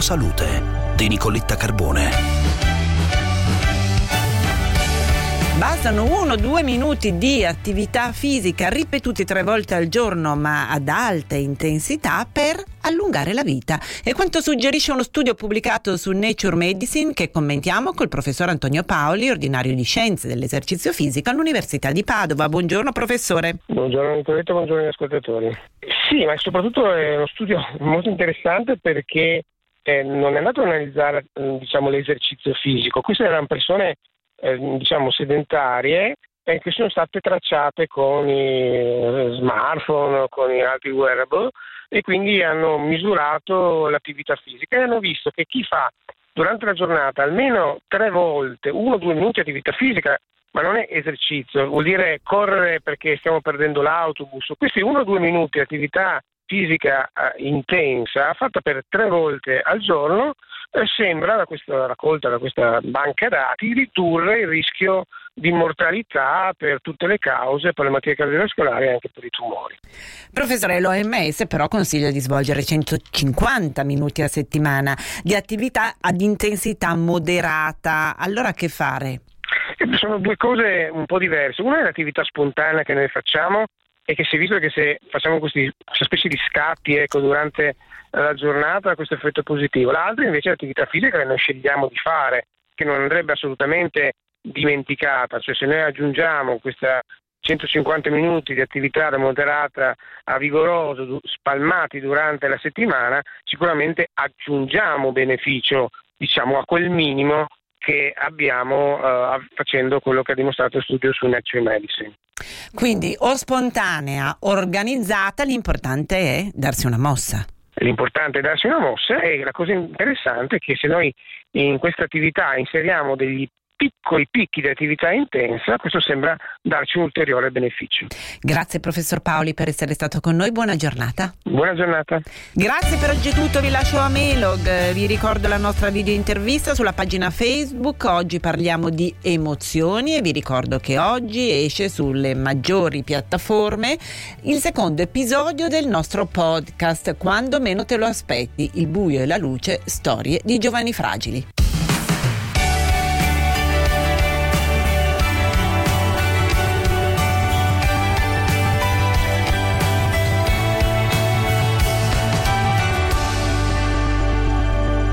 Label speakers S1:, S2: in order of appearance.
S1: salute di Nicoletta Carbone.
S2: Bastano uno o due minuti di attività fisica ripetuti tre volte al giorno ma ad alta intensità per allungare la vita. È quanto suggerisce uno studio pubblicato su Nature Medicine che commentiamo col professor Antonio Paoli, ordinario di scienze dell'esercizio fisico all'Università di Padova. Buongiorno professore.
S3: Buongiorno Nicoletta, buongiorno agli ascoltatori. Sì, ma soprattutto è uno studio molto interessante perché eh, non è andato ad analizzare diciamo, l'esercizio fisico. Queste erano persone eh, diciamo sedentarie eh, che sono state tracciate con i smartphone, con i altri wearable e quindi hanno misurato l'attività fisica e hanno visto che chi fa durante la giornata almeno tre volte, uno o due minuti di attività fisica, ma non è esercizio, vuol dire correre perché stiamo perdendo l'autobus, questi uno o due minuti di attività fisica eh, intensa, fatta per tre volte al giorno, sembra da questa raccolta, da questa banca dati, ridurre il rischio di mortalità per tutte le cause, per le malattie cardiovascolari e anche per i tumori.
S2: Professore, l'OMS però consiglia di svolgere 150 minuti a settimana di attività ad intensità moderata. Allora che fare?
S3: Eh, sono due cose un po' diverse. Una è l'attività spontanea che noi facciamo e che si è visto che se facciamo questi, questa specie di scatti ecco, durante la giornata ha questo effetto positivo. L'altra invece è l'attività fisica che noi scegliamo di fare, che non andrebbe assolutamente dimenticata, cioè se noi aggiungiamo questa 150 minuti di attività da moderata a vigoroso spalmati durante la settimana, sicuramente aggiungiamo beneficio diciamo, a quel minimo che abbiamo uh, facendo quello che ha dimostrato il studio su Nature Medicine.
S2: Quindi o spontanea, organizzata, l'importante è darsi una mossa.
S3: L'importante è darsi una mossa e la cosa interessante è che se noi in questa attività inseriamo degli piccoli picchi di attività intensa, questo sembra darci un ulteriore beneficio.
S2: Grazie professor Paoli per essere stato con noi, buona giornata.
S3: Buona giornata.
S2: Grazie per oggi è tutto, vi lascio a Melog, vi ricordo la nostra video intervista sulla pagina Facebook, oggi parliamo di emozioni e vi ricordo che oggi esce sulle maggiori piattaforme il secondo episodio del nostro podcast, quando meno te lo aspetti, il buio e la luce, storie di giovani fragili.